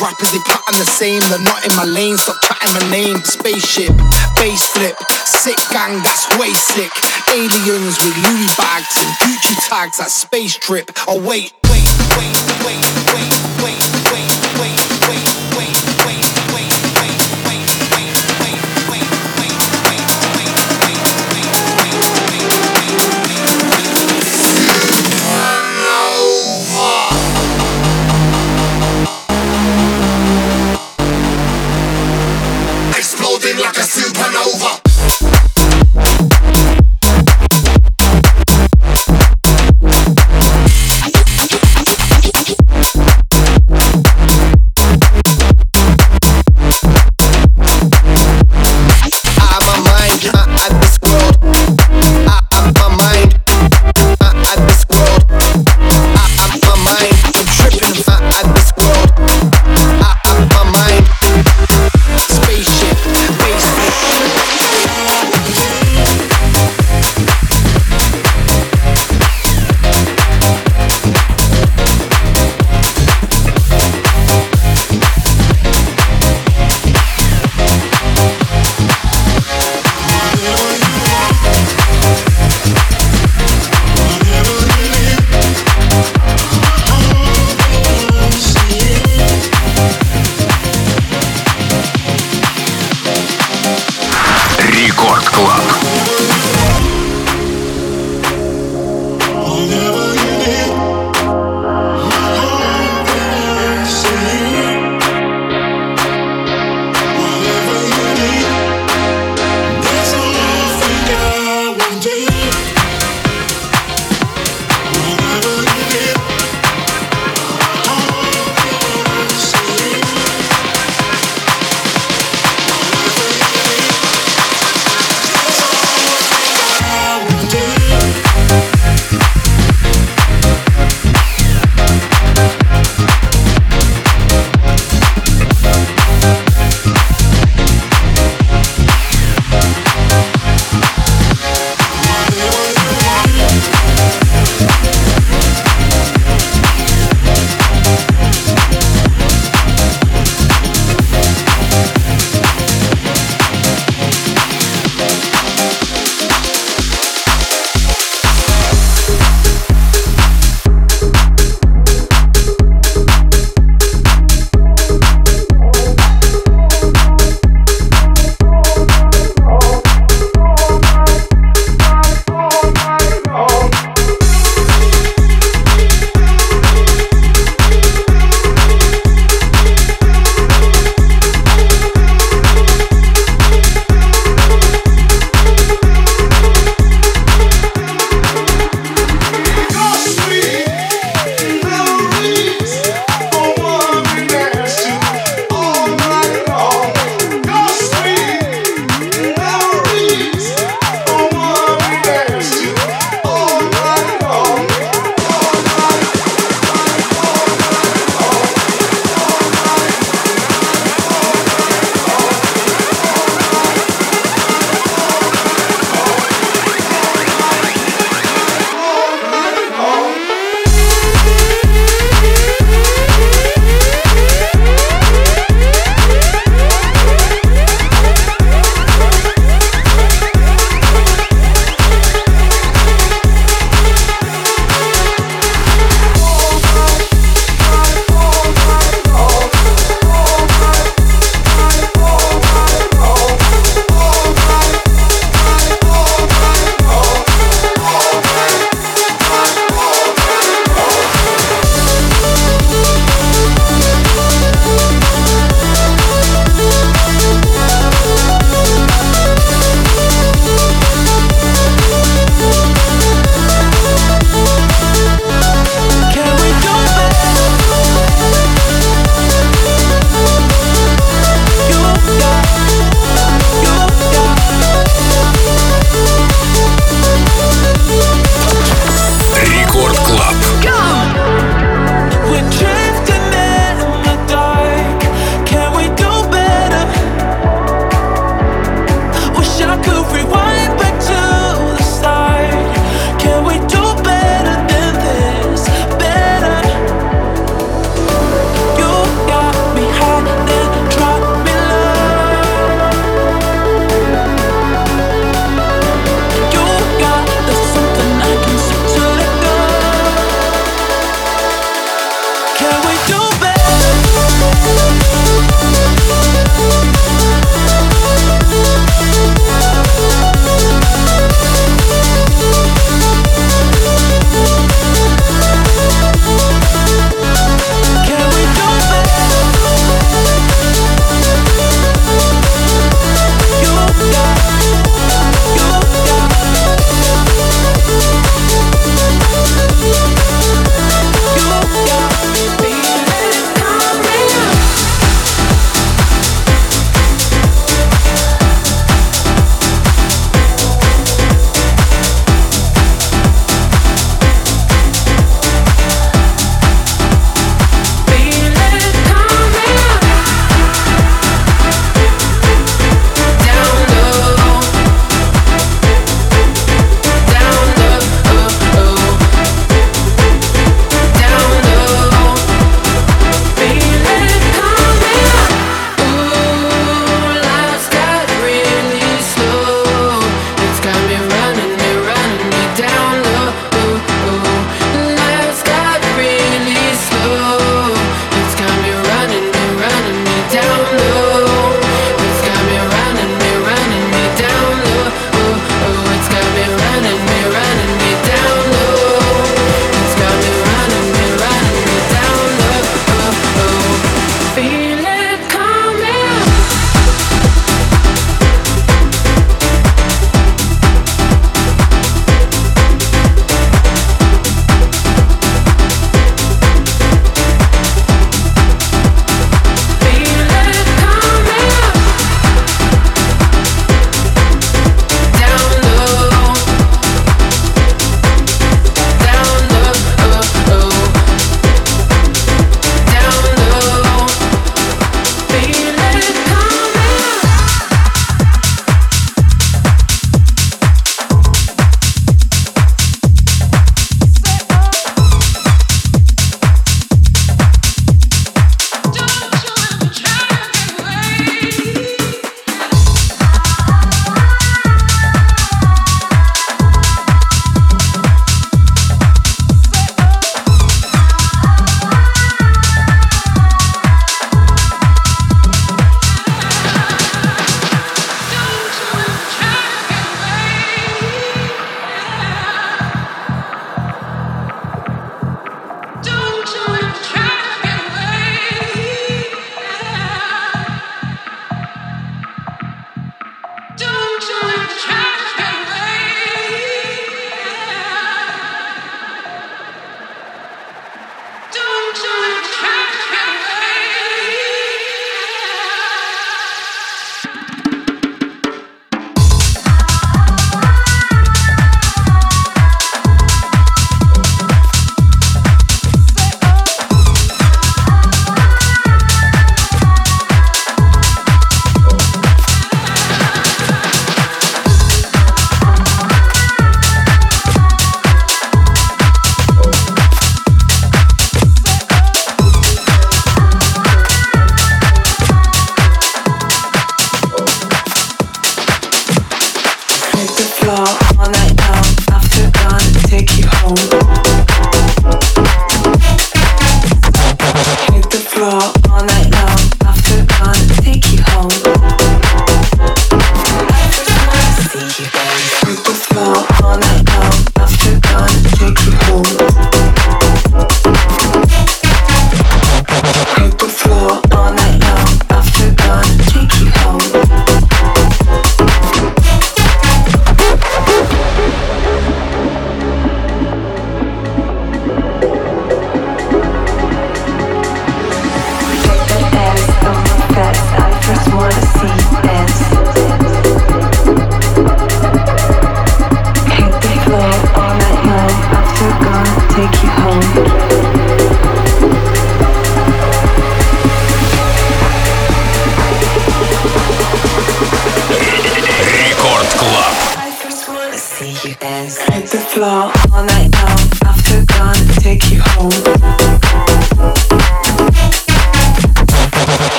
Rappers, they pattern the same. They're not in my lane, stop chatting my name. Spaceship, bass flip, sick gang, that's way sick. Aliens with Louis bags and Gucci tags, that space trip. Oh, wait,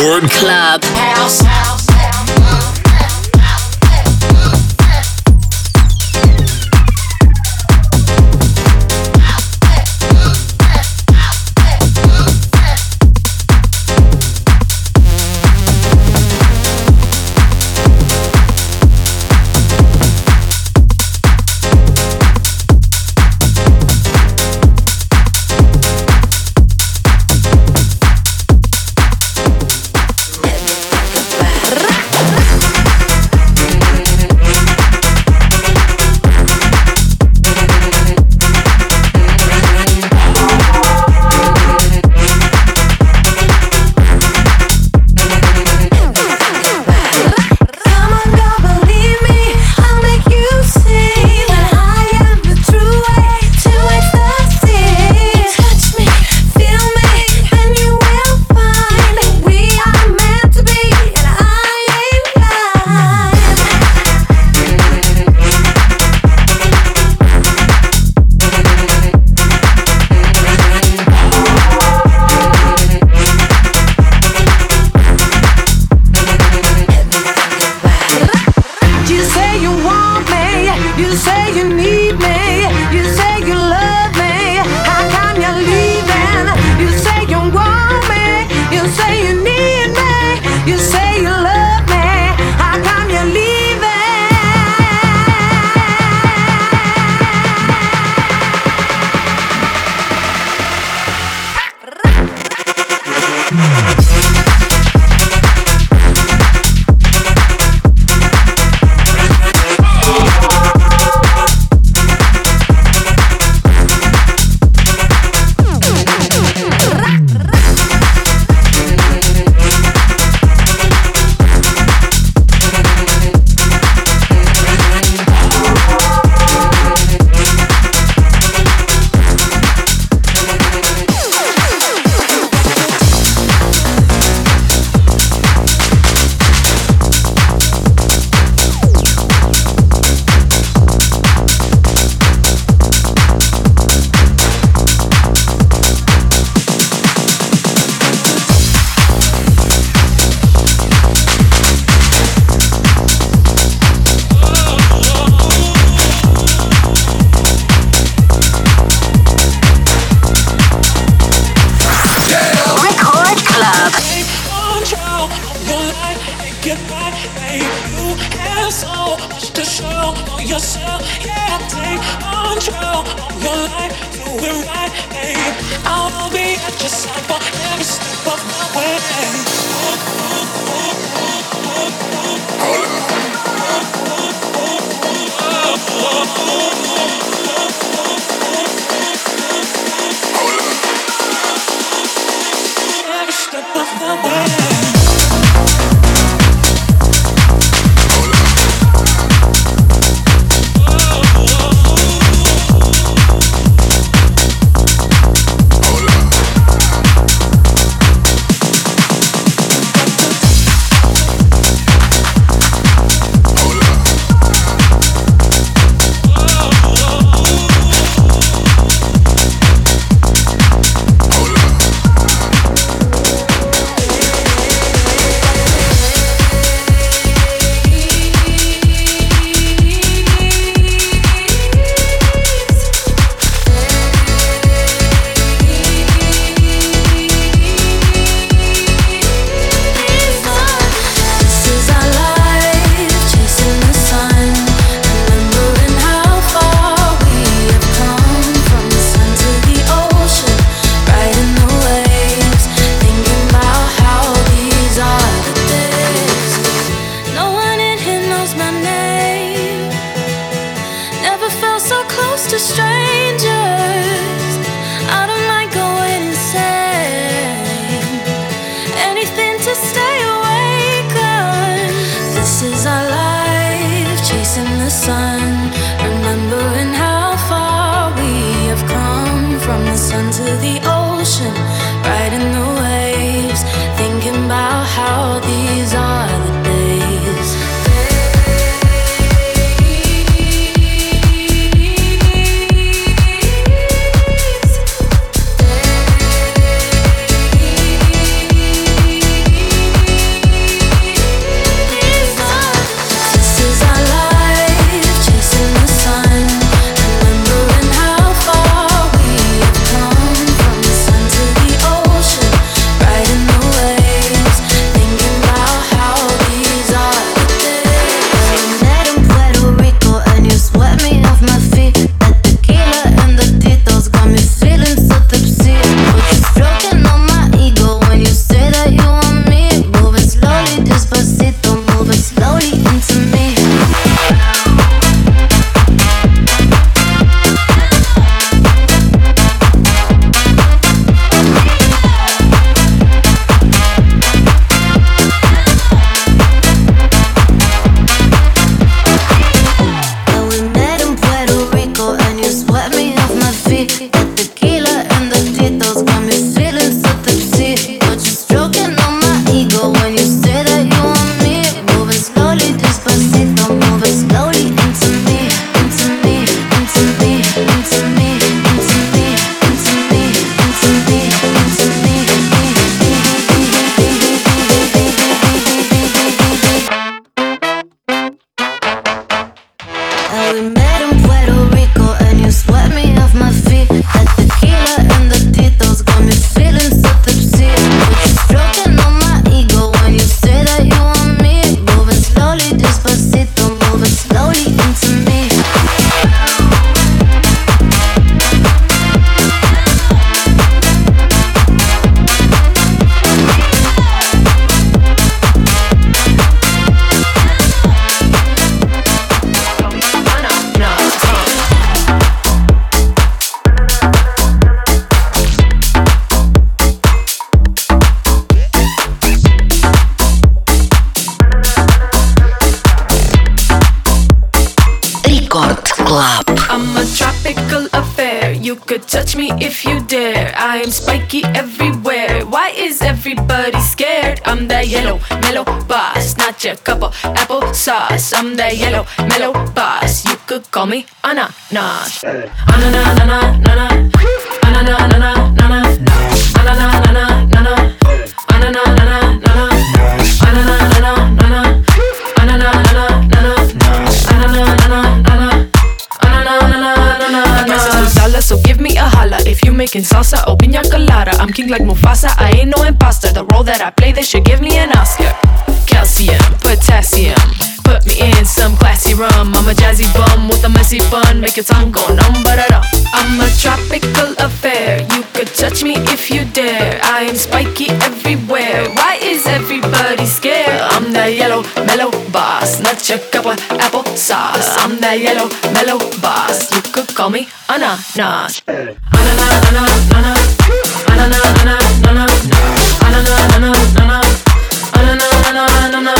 Board Club House. house. I'm that yellow, mellow boss. You could call me Ananas. Anana, So give me a holla if you making salsa or pina colada. I'm king like Mufasa, I ain't no imposter. The role that I play, they should give me an Oscar calcium. Put me in some classy rum. I'm a jazzy bum with a messy bun. Make your tongue go numb, but I'm a tropical affair. You could touch me if you dare. I am spiky everywhere. Why is everybody scared? I'm the yellow mellow boss, not your cup of apple sauce. I'm the yellow mellow boss. You could call me ananas. Ananas ananas ananas. Ananas ananas ananas. Ananas ananas ananas. anana, anana, anana, anana, anana, anana, anana,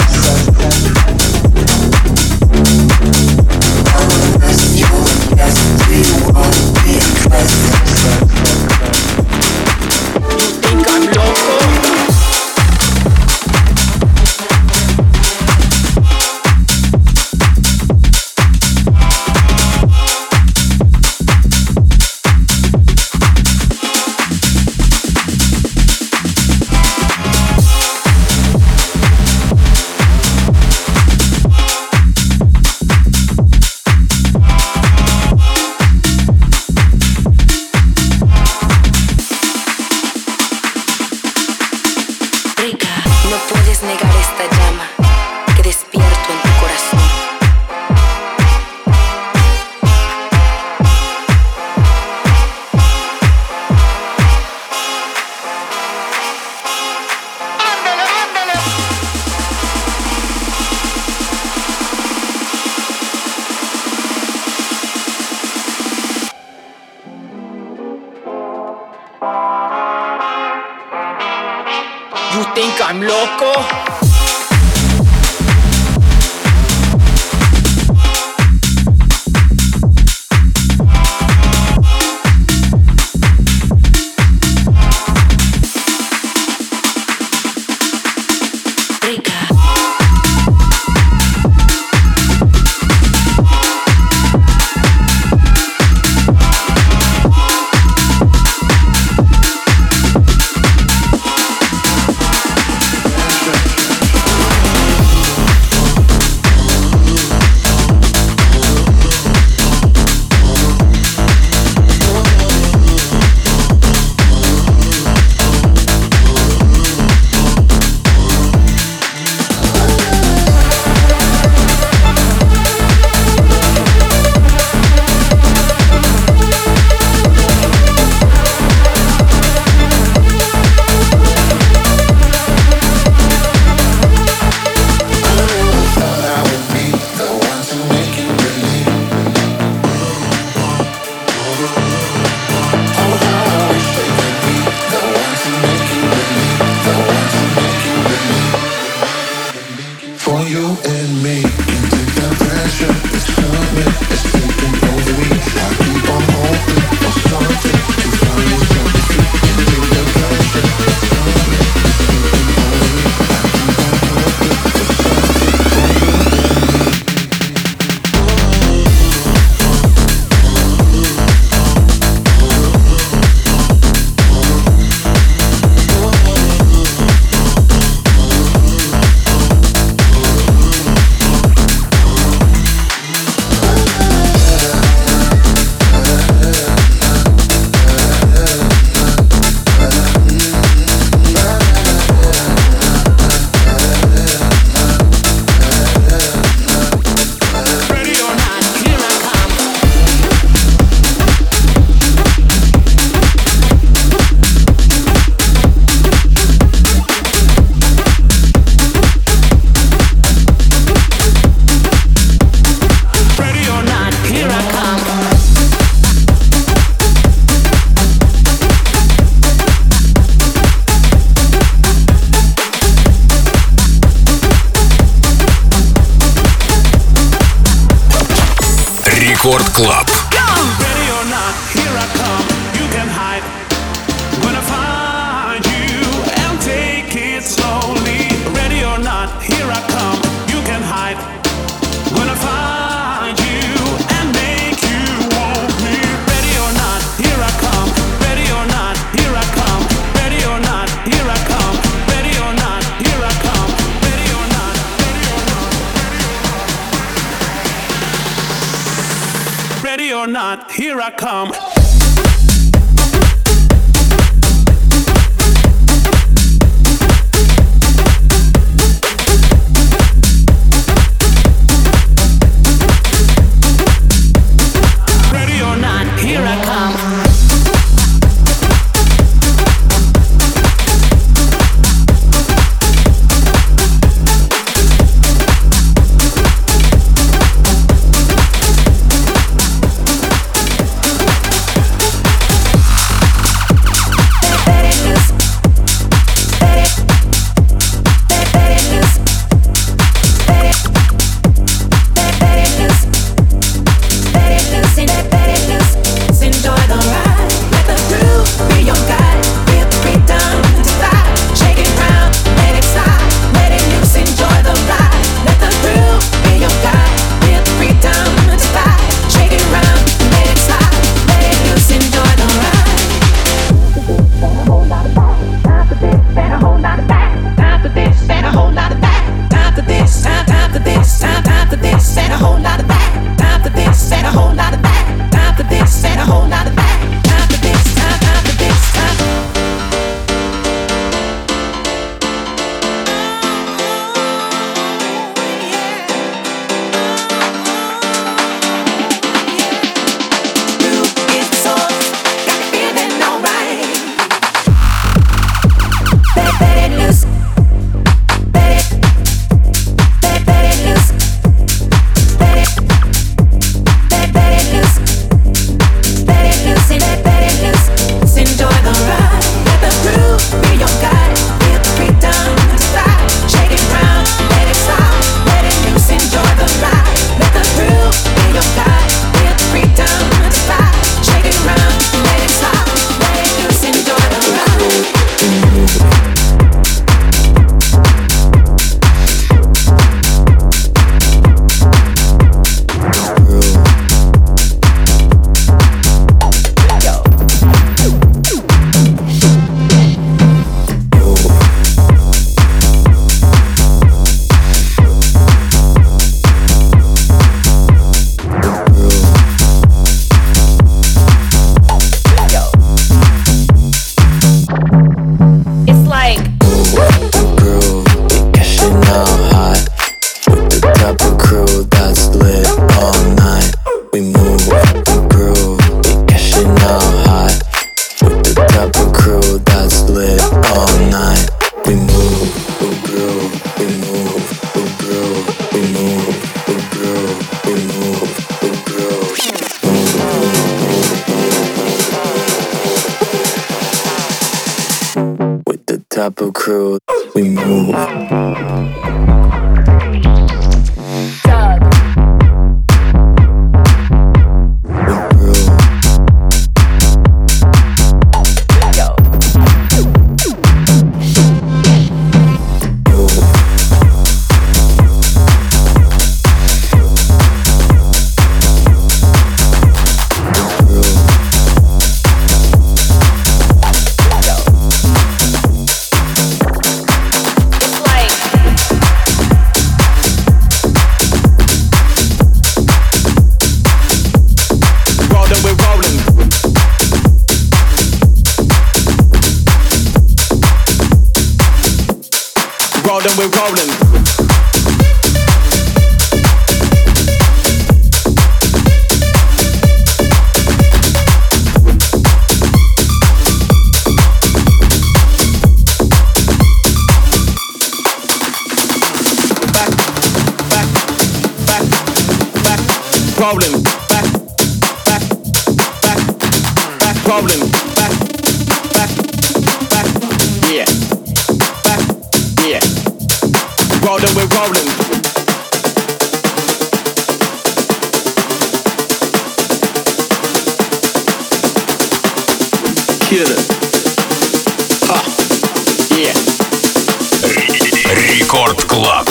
Рекорд Клаб.